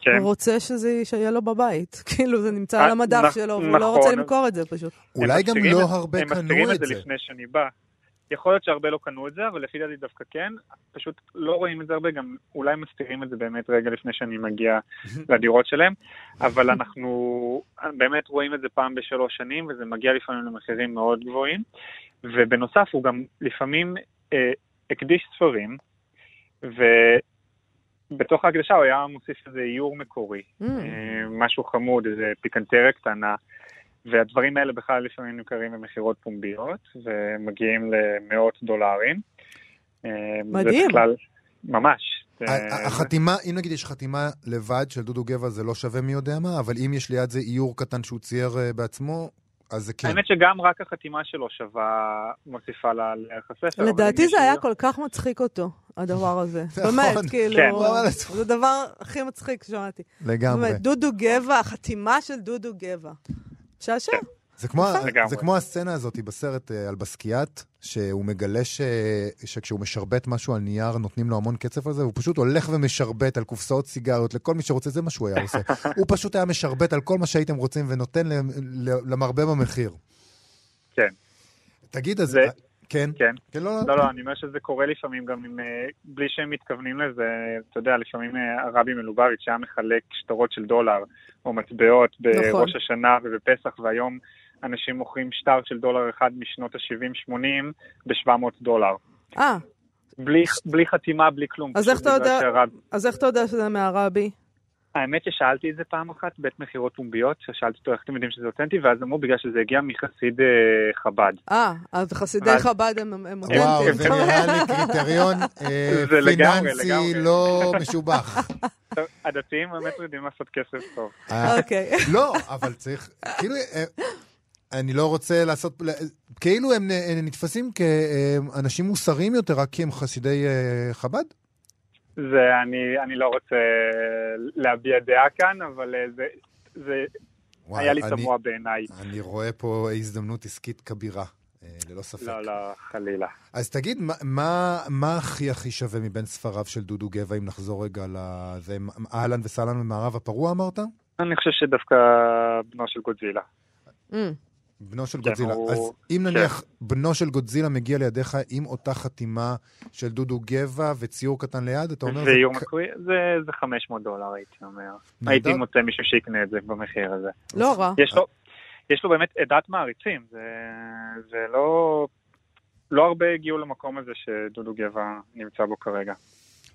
כן. הוא רוצה שזה שיהיה לו בבית. *laughs* כאילו, זה נמצא אה, על המדף נכ- שלו, והוא לא נכון. רוצה למכור את זה פשוט. אולי גם לא את- הרבה הם קנו מסתירים את את זה זה. לפני שאני בא. יכול להיות שהרבה לא קנו את זה, אבל לפי דעתי דווקא כן. פשוט לא רואים את זה הרבה, גם אולי מסתירים את זה באמת רגע לפני שאני מגיע *laughs* לדירות שלהם. אבל אנחנו באמת רואים את זה פעם בשלוש שנים, וזה מגיע לפעמים למחירים מאוד גבוהים. ובנוסף, הוא גם לפעמים אה, הקדיש ספרים, ובתוך ההקדשה הוא היה מוסיף איזה איור מקורי. Mm. אה, משהו חמוד, איזה פיקנטריה קטנה, והדברים האלה בכלל לפעמים נמכרים במכירות פומביות, ומגיעים למאות דולרים. אה, מדהים. זה בכלל, ממש. החתימה, אם נגיד יש חתימה לבד של דודו גבע, זה לא שווה מי יודע מה, אבל אם יש ליד זה איור קטן שהוא צייר אה, בעצמו, אז זה כן. האמת שגם רק החתימה שלו שווה, מוסיפה לה לערך הספר. לדעתי זה היה כל כך מצחיק אותו, הדבר הזה. *laughs* נכון. באמת, כאילו, כן. זה הדבר הכי מצחיק ששמעתי. לגמרי. באמת, דודו גבע, החתימה של דודו גבע. שעשע. זה כמו. זה כמו הסצנה הזאת בסרט אה, על בסקיאט, שהוא מגלה ש, שכשהוא משרבט משהו על נייר, נותנים לו המון קצף על זה, הוא פשוט הולך ומשרבט על קופסאות סיגריות לכל מי שרוצה, זה מה שהוא היה עושה. *laughs* הוא פשוט היה משרבט על כל מה שהייתם רוצים ונותן ל- ל- למרבה במחיר. כן. תגיד, אז... כן? כן. כן, לא, לא, לא, אני אומר שזה קורה לפעמים גם עם, אה, בלי שהם מתכוונים לזה, אתה יודע, לפעמים אה, הרבי מלובביץ' היה מחלק שטרות של דולר או מטבעות נכון. בראש השנה ובפסח, והיום אנשים מוכרים שטר של דולר אחד משנות ה-70-80 ב-700 דולר. אה, בלי, בלי חתימה, בלי כלום. אז איך אתה יודע- שהרב- אז איך אתה יודע שזה מהרבי? האמת ששאלתי את זה פעם אחת, בית מכירות פומביות, ששאלתי אותו איך אתם יודעים שזה אותנטי, ואז אמרו בגלל שזה הגיע מחסיד אה, חב"ד. אה, אז חסידי ואז- חב"ד הם הם וואו, אותנטיים. זה נראה לי קריטריון אה, *laughs* פיננסי לגמרי. לא משובח. *laughs* הדתיים באמת יודעים לעשות כסף טוב. אה, אוקיי. *laughs* לא, אבל צריך, כאילו, אני לא רוצה לעשות, כאילו הם נתפסים כאנשים מוסריים יותר, רק כי הם חסידי חב"ד? זה, אני, אני לא רוצה להביע דעה כאן, אבל אה, זה, זה וואי, היה לי תמוה בעיניי. אני רואה פה הזדמנות עסקית כבירה, אה, ללא ספק. לא, לא, חלילה. אז תגיד, מה- מה- מה הכי הכי שווה מבין ספריו של דודו גבע, אם נחזור רגע לזה, אהלן וסהלן ממערב הפרוע אמרת? אני חושב שדווקא בנו של גודזילה. אמ, בנו של כן, גודזילה. הוא- אז אם נניח בנו של גודזילה מגיע לידיך עם אותה חתימה של דודו גבע וציור קטן ליד, אתה אומר... זה ואיום כ- מקורי, זה, זה 500 דולר הייתי אומר. נהדר. הייתי מוצא מישהו שיקנה את זה במחיר הזה. לא רע. יש לו, יש לו באמת עדת מעריצים, זה, זה לא... לא הרבה הגיעו למקום הזה שדודו גבע נמצא בו כרגע.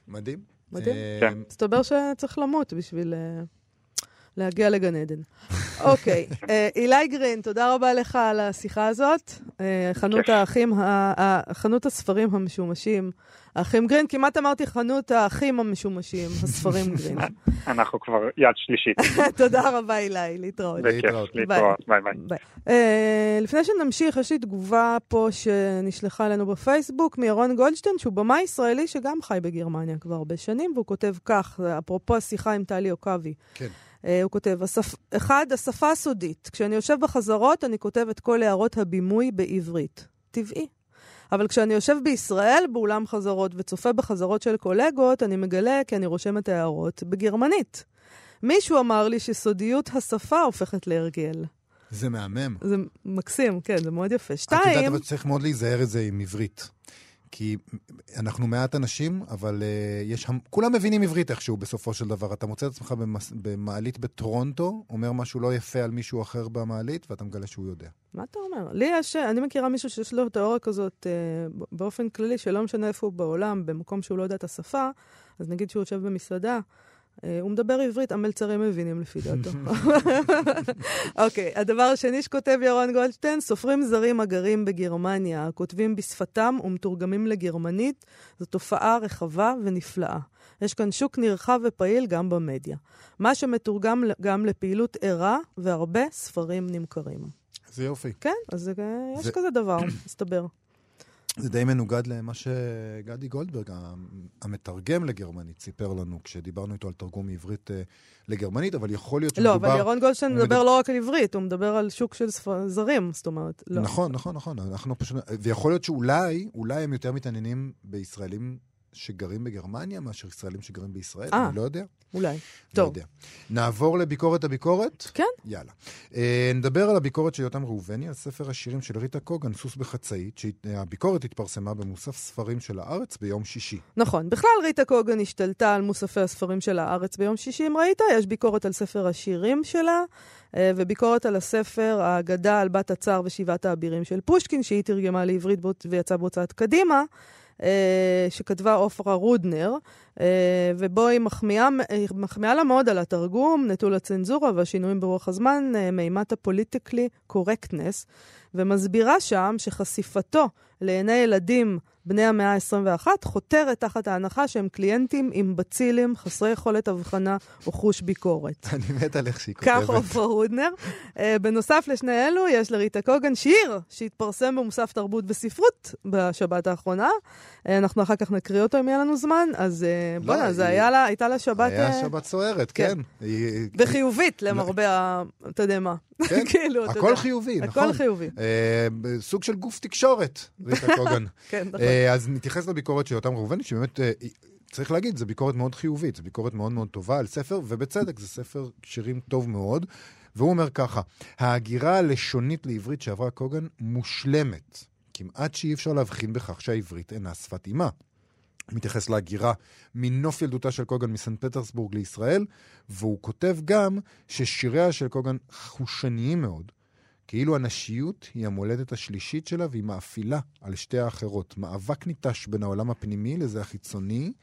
מדהים. מדהים. אה, כן. מסתבר שצריך למות בשביל אה, להגיע לגן עדן. אוקיי, אה, אילי גרין, תודה רבה לך על השיחה הזאת. אה, חנות. האחים, חנות הספרים המשומשים. האחים גרין, כמעט אמרתי חנות האחים המשומשים, הספרים גרין. *laughs* אנחנו כבר יד שלישית. *laughs* תודה רבה, אילי, להתראות. בכיף, להתראות. להתראות, ביי ביי. אה, לפני שנמשיך, יש לי תגובה פה שנשלחה אלינו בפייסבוק מירון גולדשטיין, שהוא במאי ישראלי שגם חי בגרמניה כבר הרבה שנים, והוא כותב כך, אפרופו השיחה עם טלי עוקבי. כן. אה, הוא כותב, "השפ- אחד, השפה הסודית. כשאני יושב בחזרות, אני כותב את כל הערות הבימוי בעברית. טבעי. אבל כשאני יושב בישראל, באולם חזרות, וצופה בחזרות של קולגות, אני מגלה כי אני רושם את ההערות בגרמנית. מישהו אמר לי שסודיות השפה הופכת להרגל. זה מהמם. זה מקסים, כן, זה מאוד יפה. את יודעת, שתיים, אבל צריך מאוד להיזהר את זה עם עברית. כי אנחנו מעט אנשים, אבל uh, יש, המ- כולם מבינים עברית איכשהו בסופו של דבר. אתה מוצא את עצמך במס, במעלית בטורונטו, אומר משהו לא יפה על מישהו אחר במעלית, ואתה מגלה שהוא יודע. מה אתה אומר? לי יש, אני מכירה מישהו שיש לו תיאוריה כזאת אה, באופן כללי, שלא משנה איפה הוא בעולם, במקום שהוא לא יודע את השפה, אז נגיד שהוא יושב במסעדה, הוא מדבר עברית, המלצרים מבינים לפי דעתו. *laughs* אוקיי, הדבר השני שכותב ירון גולדשטיין, סופרים זרים הגרים בגרמניה, הכותבים בשפתם ומתורגמים לגרמנית, זו תופעה רחבה ונפלאה. יש כאן שוק נרחב ופעיל גם במדיה. מה שמתורגם גם לפעילות ערה, והרבה ספרים נמכרים. זה יופי. כן, אז אה, יש זה- כזה דבר, מסתבר. זה די מנוגד למה שגדי גולדברג, המתרגם לגרמנית, סיפר לנו כשדיברנו איתו על תרגום מעברית אה, לגרמנית, אבל יכול להיות לא, שמדובר... אבל ירון גולדשטיין מדבר מדבר- לא רק על עברית, הוא מדבר על שוק של זרים, זאת אומרת, לא. נכון, נכון, נכון. אנחנו פשוט... ויכול להיות שאולי, אולי הם יותר מתעניינים בישראלים שגרים בגרמניה מאשר ישראלים שגרים בישראל, אה. אני לא יודע. אולי. לא טוב. יודע. נעבור לביקורת הביקורת? כן. יאללה. אה, נדבר על הביקורת של יותם ראובני, על ספר השירים של ריטה קוגן, סוס בחצאית, שהביקורת התפרסמה במוסף ספרים של הארץ ביום שישי. נכון. בכלל, ריטה קוגן השתלטה על מוספי הספרים של הארץ ביום שישי, אם ראית. יש ביקורת על ספר השירים שלה, אה, וביקורת על הספר האגדה על בת הצאר ושבעת האבירים של פושקין, שהיא תרגמה לעברית ויצאה בהוצאת קדימה. אה, שכתבה עופרה רודנר, אה, ובו היא מחמיאה, מחמיאה לה מאוד על התרגום, נטול הצנזורה והשינויים ברוח הזמן, אה, מימת הפוליטיקלי קורקטנס, ומסבירה שם שחשיפתו לעיני ילדים בני המאה ה-21 חותרת תחת ההנחה שהם קליינטים עם בצילים, חסרי יכולת הבחנה או חוש ביקורת. *laughs* אני מת על איך שהיא כך כותבת. עופרה רודנר. Uh, בנוסף לשני אלו, יש לריטה קוגן שיר שהתפרסם במוסף תרבות וספרות בשבת האחרונה. Uh, אנחנו אחר כך נקריא אותו אם יהיה לנו זמן, אז לא, בוא'נה, זה היא- היה לה- הייתה לה שבת... היה אה, שבת סוערת, כן. כן. היא- וחיובית למרבה ה... אתה יודע מה. כן, *laughs* כאילו, הכל. חיובי, הכל נכון. חיובי. אה, סוג של גוף תקשורת, ריטה קוגן. *laughs* כן, נכון. אה, אז נתייחס לביקורת של אותם ראובני, שבאמת, אה, צריך להגיד, זו ביקורת מאוד חיובית, זו ביקורת מאוד מאוד טובה על ספר, ובצדק, זה ספר שירים טוב מאוד. והוא אומר ככה, ההגירה הלשונית לעברית שעברה קוגן מושלמת. כמעט שאי אפשר להבחין בכך שהעברית אינה שפת אימה. מתייחס להגירה מנוף ילדותה של קוגן מסנט פטרסבורג לישראל, והוא כותב גם ששיריה של קוגן חושניים מאוד, כאילו הנשיות היא המולדת השלישית שלה והיא מאפילה על שתי האחרות. מאבק ניטש בין העולם הפנימי לזה החיצוני,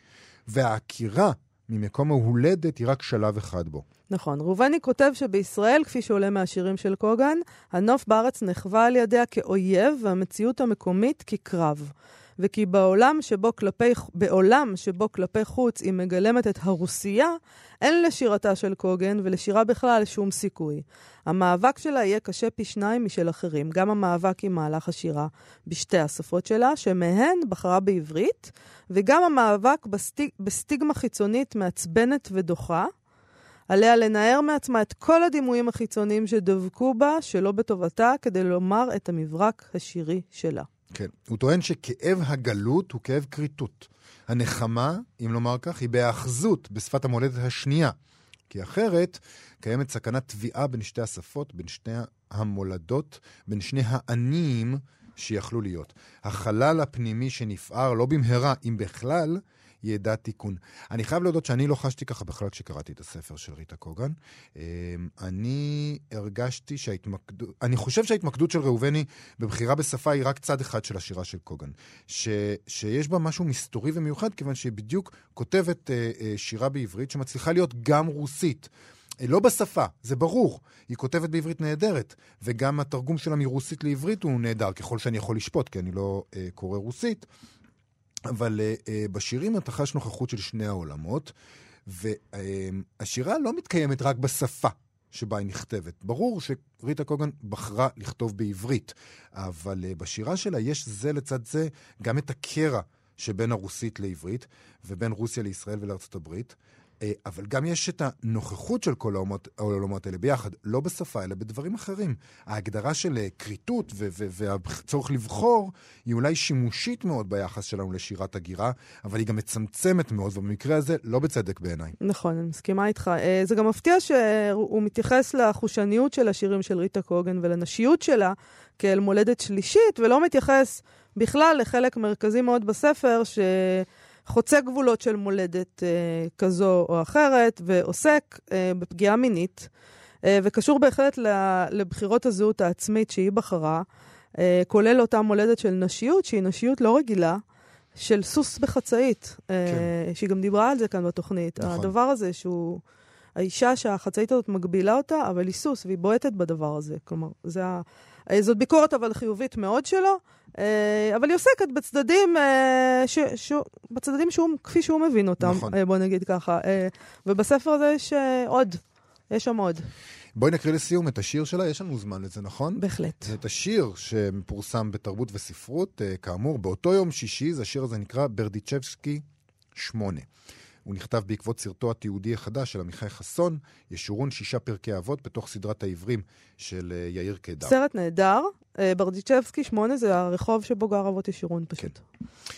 והעקירה ממקום ההולדת היא רק שלב אחד בו. נכון. ראובני כותב שבישראל, כפי שעולה מהשירים של קוגן, הנוף בארץ נחווה על ידיה כאויב והמציאות המקומית כקרב. וכי בעולם שבו כלפי, בעולם שבו כלפי חוץ היא מגלמת את הרוסייה, אין לשירתה של קוגן ולשירה בכלל שום סיכוי. המאבק שלה יהיה קשה פי שניים משל אחרים, גם המאבק עם מהלך השירה בשתי השפות שלה, שמהן בחרה בעברית, וגם המאבק בסטיג, בסטיגמה חיצונית מעצבנת ודוחה, עליה לנער מעצמה את כל הדימויים החיצוניים שדבקו בה, שלא בטובתה, כדי לומר את המברק השירי שלה. כן. הוא טוען שכאב הגלות הוא כאב כריתות. הנחמה, אם לומר כך, היא בהאחזות בשפת המולדת השנייה. כי אחרת קיימת סכנת תביעה בין שתי השפות, בין שתי המולדות, בין שני האניים שיכלו להיות. החלל הפנימי שנפער, לא במהרה, אם בכלל, ידע תיקון. אני חייב להודות שאני לא חשתי ככה בכלל כשקראתי את הספר של ריטה קוגן. אמ, אני הרגשתי שההתמקדות, אני חושב שההתמקדות של ראובני בבחירה בשפה היא רק צד אחד של השירה של קוגן. ש, שיש בה משהו מסתורי ומיוחד, כיוון שהיא בדיוק כותבת אה, אה, שירה בעברית שמצליחה להיות גם רוסית. אה, לא בשפה, זה ברור. היא כותבת בעברית נהדרת, וגם התרגום שלה מרוסית לעברית הוא נהדר, ככל שאני יכול לשפוט, כי אני לא אה, קורא רוסית. אבל uh, בשירים אתה חש נוכחות של שני העולמות, והשירה לא מתקיימת רק בשפה שבה היא נכתבת. ברור שריטה קוגן בחרה לכתוב בעברית, אבל uh, בשירה שלה יש זה לצד זה גם את הקרע שבין הרוסית לעברית, ובין רוסיה לישראל ולארצות הברית. אה, אבל גם יש את הנוכחות של כל העולמות, העולמות האלה ביחד, לא בשפה, אלא בדברים אחרים. ההגדרה של אה, כריתות והצורך לבחור היא אולי שימושית מאוד ביחס שלנו לשירת הגירה, אבל היא גם מצמצמת מאוד, ובמקרה הזה לא בצדק בעיניי. נכון, אני מסכימה איתך. אה, זה גם מפתיע שהוא מתייחס לחושניות של השירים של ריטה קוגן ולנשיות שלה כאל מולדת שלישית, ולא מתייחס בכלל לחלק מרכזי מאוד בספר, שחוצה גבולות של מולדת אה, כזו או אחרת, ועוסק אה, בפגיעה מינית, אה, וקשור בהחלט לבחירות הזהות העצמית שהיא בחרה, אה, כולל אותה מולדת של נשיות, שהיא נשיות לא רגילה. של סוס בחצאית, כן. שהיא גם דיברה על זה כאן בתוכנית. נכון. הדבר הזה שהוא... האישה שהחצאית הזאת מגבילה אותה, אבל היא סוס, והיא בועטת בדבר הזה. כלומר, זה ה... אה, זאת ביקורת אבל חיובית מאוד שלו, אה, אבל היא עוסקת בצדדים, אה, ש... ש... בצדדים שהוא, כפי שהוא מבין אותם, נכון. בוא נגיד ככה. ובספר הזה יש עוד, יש שם עוד, בואי נקריא לסיום את השיר שלה, יש לנו זמן לזה, נכון? בהחלט. זה את השיר שפורסם בתרבות וספרות, כאמור, באותו יום שישי, זה השיר הזה נקרא ברדיצ'בסקי 8. הוא נכתב בעקבות סרטו התיעודי החדש של עמיחי חסון, ישורון שישה פרקי אבות בתוך סדרת העברים של אה, יאיר קידר. סרט נהדר, אה, ברדיצ'בסקי 8 זה הרחוב שבו גר אבות ישורון פשוט,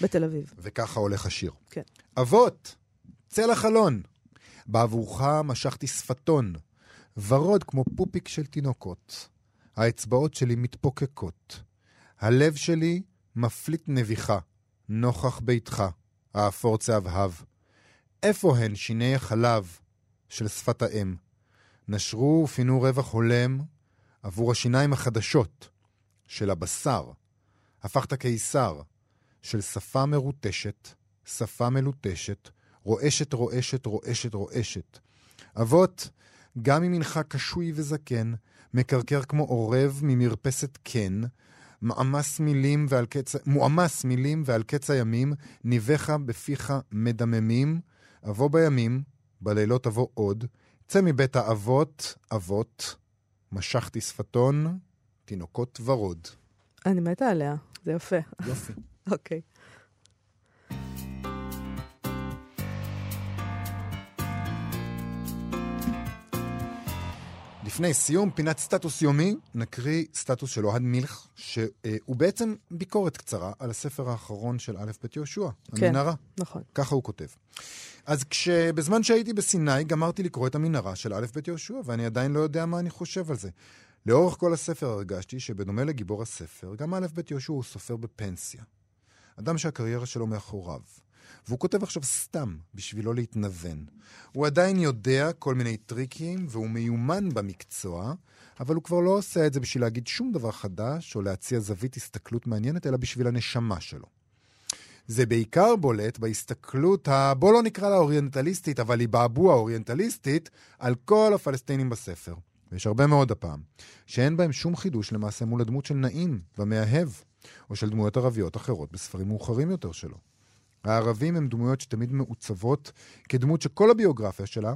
בתל אביב. וככה הולך השיר. כן. אבות, צא לחלון. בעבורך משכתי שפתון, ורוד כמו פופיק של תינוקות. האצבעות שלי מתפוקקות. הלב שלי מפליט נביחה, נוכח ביתך, האפור צהבהב. איפה הן שיני החלב של שפת האם? נשרו ופינו רווח הולם עבור השיניים החדשות של הבשר. הפכת קיסר של שפה מרוטשת, שפה מלוטשת, רועשת, רועשת, רועשת, רועשת. אבות, גם אם אינך קשוי וזקן, מקרקר כמו עורב ממרפסת קן, מעמס מילים ועל קץ... מועמס מילים ועל קץ הימים, ניבך בפיך מדממים, אבוא בימים, בלילות אבוא עוד, צא מבית האבות, אבות, משכתי שפתון, תינוקות ורוד. אני מתה עליה, זה יפה. יופי. אוקיי. לפני סיום, פינת סטטוס יומי, נקריא סטטוס של אוהד מילך, שהוא בעצם ביקורת קצרה על הספר האחרון של א' ב' יהושע, כן. המנהרה. נכון. ככה הוא כותב. אז כשבזמן שהייתי בסיני, גמרתי לקרוא את המנהרה של א' ב' יהושע, ואני עדיין לא יודע מה אני חושב על זה. לאורך כל הספר הרגשתי שבדומה לגיבור הספר, גם א' ב' יהושע הוא סופר בפנסיה. אדם שהקריירה שלו מאחוריו. והוא כותב עכשיו סתם, בשביל לא להתנוון. הוא עדיין יודע כל מיני טריקים, והוא מיומן במקצוע, אבל הוא כבר לא עושה את זה בשביל להגיד שום דבר חדש, או להציע זווית הסתכלות מעניינת, אלא בשביל הנשמה שלו. זה בעיקר בולט בהסתכלות, ה... בוא לא נקרא לה אוריינטליסטית, אבל היא בעבוע אוריינטליסטית, על כל הפלסטינים בספר. ויש הרבה מאוד הפעם, שאין בהם שום חידוש למעשה מול הדמות של נעים במאהב, או של דמויות ערביות אחרות בספרים מאוחרים יותר שלו. הערבים הם דמויות שתמיד מעוצבות כדמות שכל הביוגרפיה שלה,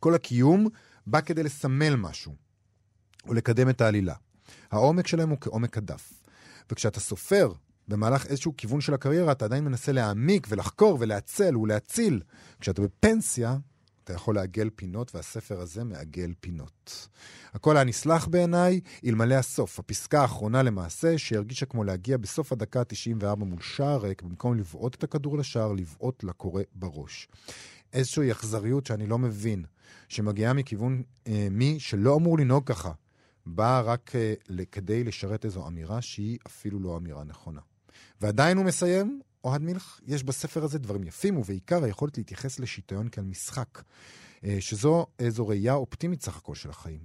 כל הקיום, בא כדי לסמל משהו, או לקדם את העלילה. העומק שלהם הוא כעומק הדף. וכשאתה סופר במהלך איזשהו כיוון של הקריירה, אתה עדיין מנסה להעמיק ולחקור ולהצל ולהציל. כשאתה בפנסיה, אתה יכול לעגל פינות, והספר הזה מעגל פינות. הכל היה נסלח בעיניי, אלמלא הסוף, הפסקה האחרונה למעשה, שהרגישה כמו להגיע בסוף הדקה ה-94 מול שער ריק, במקום לבעוט את הכדור לשער, לבעוט לקורא בראש. איזושהי אכזריות שאני לא מבין, שמגיעה מכיוון אה, מי שלא אמור לנהוג ככה, באה רק אה, כדי לשרת איזו אמירה שהיא אפילו לא אמירה נכונה. ועדיין הוא מסיים, אוהד מילך, יש בספר הזה דברים יפים, ובעיקר היכולת להתייחס לשיטיון כאל משחק, אה, שזו איזו ראייה אופטימית סך הכל של החיים.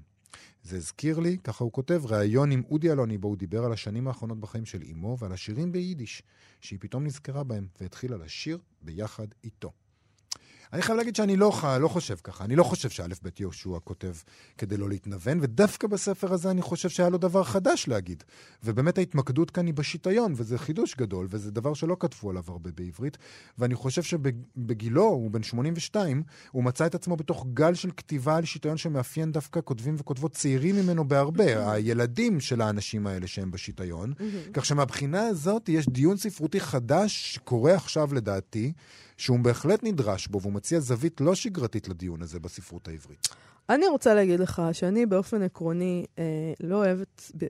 זה הזכיר לי, ככה הוא כותב, ראיון עם אודי אלוני, בו הוא דיבר על השנים האחרונות בחיים של אמו ועל השירים ביידיש, שהיא פתאום נזכרה בהם והתחילה לשיר ביחד איתו. אני חייב להגיד שאני לא, לא חושב ככה. אני לא חושב שא' ב' יהושע כותב כדי לא להתנוון, ודווקא בספר הזה אני חושב שהיה לו דבר חדש להגיד. ובאמת ההתמקדות כאן היא בשיטיון, וזה חידוש גדול, וזה דבר שלא כתבו עליו הרבה בעברית. ואני חושב שבגילו, הוא בן 82, הוא מצא את עצמו בתוך גל של כתיבה על שיטיון שמאפיין דווקא כותבים וכותבות צעירים ממנו בהרבה, הילדים של האנשים האלה שהם בשיטיון. כך שמבחינה הזאת יש דיון ספרותי חדש שקורה עכשיו לדעתי, שהוא בהחלט נדרש בו, והוא מציע זווית לא שגרתית לדיון הזה בספרות העברית. אני רוצה להגיד לך שאני באופן עקרוני אה, לא אוהבת, ב...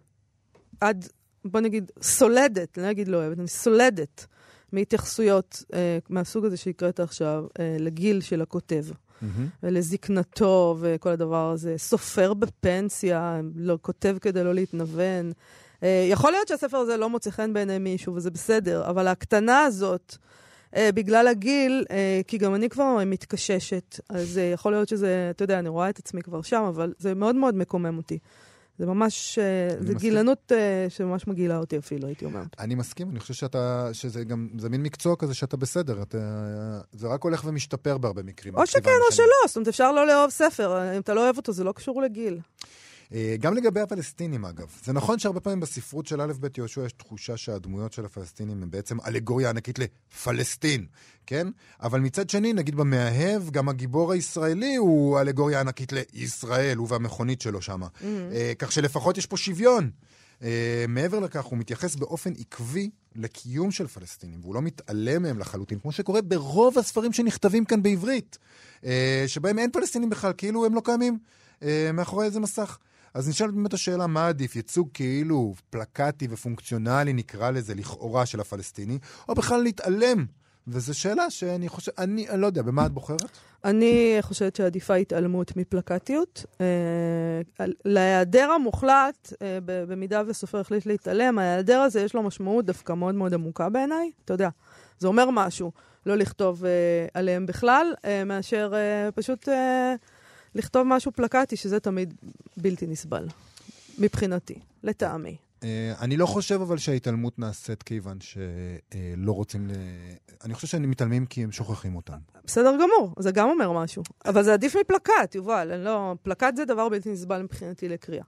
עד, בוא נגיד, סולדת, לא אגיד לא אוהבת, אני סולדת מהתייחסויות אה, מהסוג הזה שהקראת עכשיו אה, לגיל של הכותב. ולזקנתו וכל הדבר הזה. סופר בפנסיה, לא, כותב כדי לא להתנוון. אה, יכול להיות שהספר הזה לא מוצא חן בעיני מישהו, וזה בסדר, אבל ההקטנה הזאת, בגלל הגיל, אה, כי גם אני כבר מתקששת, אז אה, יכול להיות שזה, אתה יודע, אני רואה את עצמי כבר שם, אבל זה מאוד מאוד מקומם אותי. זה ממש, אה, זה מסכים. גילנות אה, שממש מגעילה אותי אפילו, הייתי אומרת. אני מסכים, אני חושב שאתה, שזה גם, זה מין מקצוע כזה שאתה בסדר, אתה, זה רק הולך ומשתפר בהרבה מקרים. או שכן או. שלא, זאת אומרת, אפשר לא לאהוב ספר, אם אתה לא אוהב אותו, זה לא קשור לגיל. אה, גם לגבי הפלסטינים, אגב. זה נכון שהרבה פעמים בספרות של א' ב' יהושע יש תחושה שהדמויות של הפלסטינים הם בעצם אלגוריה ענקית לפלסטין, כן? אבל מצד שני, נגיד במאהב, גם הגיבור הישראלי הוא אלגוריה ענקית לישראל, הוא והמכונית שלו שם. אה, כך שלפחות יש פה שוויון. אה, מעבר לכך, הוא מתייחס באופן עקבי לקיום של פלסטינים, והוא לא מתעלם מהם לחלוטין, כמו שקורה ברוב הספרים שנכתבים כאן בעברית, אה, שבהם אין פלסטינים בכלל, כאילו הם לא קיימים אה, מאחורי איזה מסך. אז נשאלת באמת השאלה, מה עדיף, ייצוג כאילו פלקטי ופונקציונלי, נקרא לזה, לכאורה, של הפלסטיני, או בכלל להתעלם? וזו שאלה שאני חושב, אני, אני לא יודע, במה את בוחרת? אני חושבת שעדיפה התעלמות מפלקטיות. אה, להיעדר המוחלט, אה, במידה וסופר החליט להתעלם, ההיעדר הזה יש לו משמעות דווקא מאוד מאוד עמוקה בעיניי. אתה יודע, זה אומר משהו, לא לכתוב אה, עליהם בכלל, אה, מאשר אה, פשוט אה, לכתוב משהו פלקטי, שזה תמיד בלתי נסבל, מבחינתי, לטעמי. אה, אני לא חושב אבל שההתעלמות נעשית כיוון שלא רוצים ל... אני חושב שהם מתעלמים כי הם שוכחים אותם. בסדר גמור, זה גם אומר משהו. אבל זה עדיף מפלקט, יובל. לא... פלקט זה דבר בלתי נסבל מבחינתי לקריאה.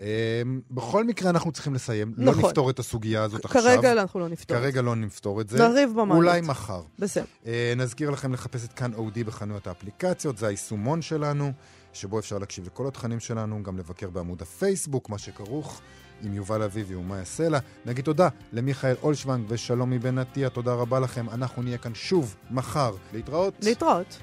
אה, בכל מקרה אנחנו צריכים לסיים. לא נכון. נפתור את הסוגיה הזאת עכשיו. כרגע אנחנו לא נפתור. את זה. כרגע לא נפתור את זה. נריב במעלות. אולי מחר. בסדר. אה, נזכיר לכם לחפש את כאן אודי בחנויות האפליקציות, זה היישומון שלנו, שבו אפשר להקשיב לכל התכנים שלנו, גם לבקר בעמוד הפייסבוק, מה שכרוך עם יובל אביבי ומאיה סלע. נגיד תודה למיכאל אולשוונג ושלומי בן עטיה, תודה רבה לכם. אנחנו נהיה כאן שוב מחר. להתראות. להתראות.